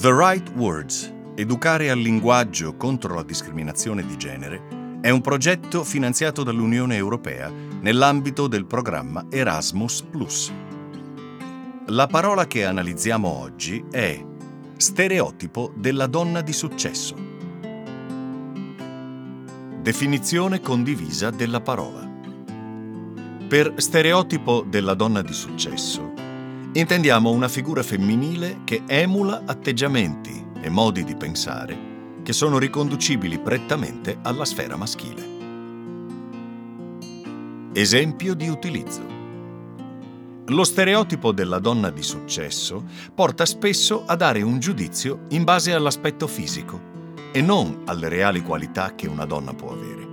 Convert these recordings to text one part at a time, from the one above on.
The Right Words, Educare al linguaggio contro la discriminazione di genere, è un progetto finanziato dall'Unione Europea nell'ambito del programma Erasmus ⁇ La parola che analizziamo oggi è stereotipo della donna di successo. Definizione condivisa della parola. Per stereotipo della donna di successo intendiamo una figura femminile che emula atteggiamenti e modi di pensare che sono riconducibili prettamente alla sfera maschile. Esempio di utilizzo. Lo stereotipo della donna di successo porta spesso a dare un giudizio in base all'aspetto fisico e non alle reali qualità che una donna può avere.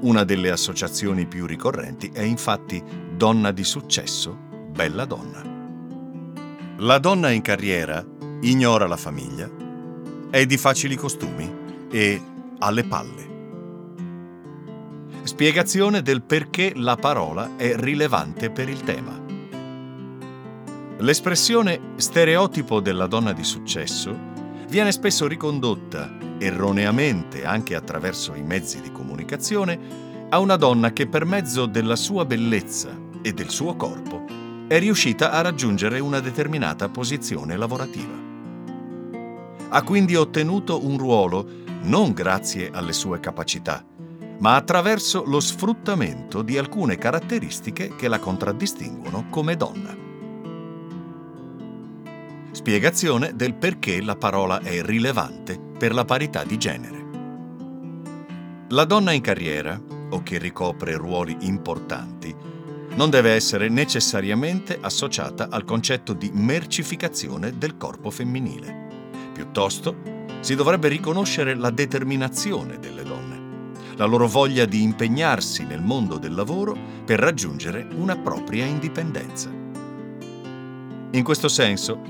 Una delle associazioni più ricorrenti è infatti donna di successo, bella donna. La donna in carriera ignora la famiglia, è di facili costumi e ha le palle. Spiegazione del perché la parola è rilevante per il tema. L'espressione stereotipo della donna di successo viene spesso ricondotta, erroneamente anche attraverso i mezzi di comunicazione, a una donna che per mezzo della sua bellezza e del suo corpo è riuscita a raggiungere una determinata posizione lavorativa. Ha quindi ottenuto un ruolo non grazie alle sue capacità, ma attraverso lo sfruttamento di alcune caratteristiche che la contraddistinguono come donna. Spiegazione del perché la parola è rilevante per la parità di genere. La donna in carriera, o che ricopre ruoli importanti, non deve essere necessariamente associata al concetto di mercificazione del corpo femminile. Piuttosto, si dovrebbe riconoscere la determinazione delle donne, la loro voglia di impegnarsi nel mondo del lavoro per raggiungere una propria indipendenza. In questo senso,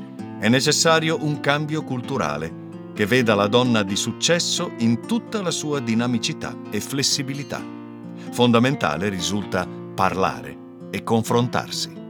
è necessario un cambio culturale che veda la donna di successo in tutta la sua dinamicità e flessibilità. Fondamentale risulta parlare e confrontarsi.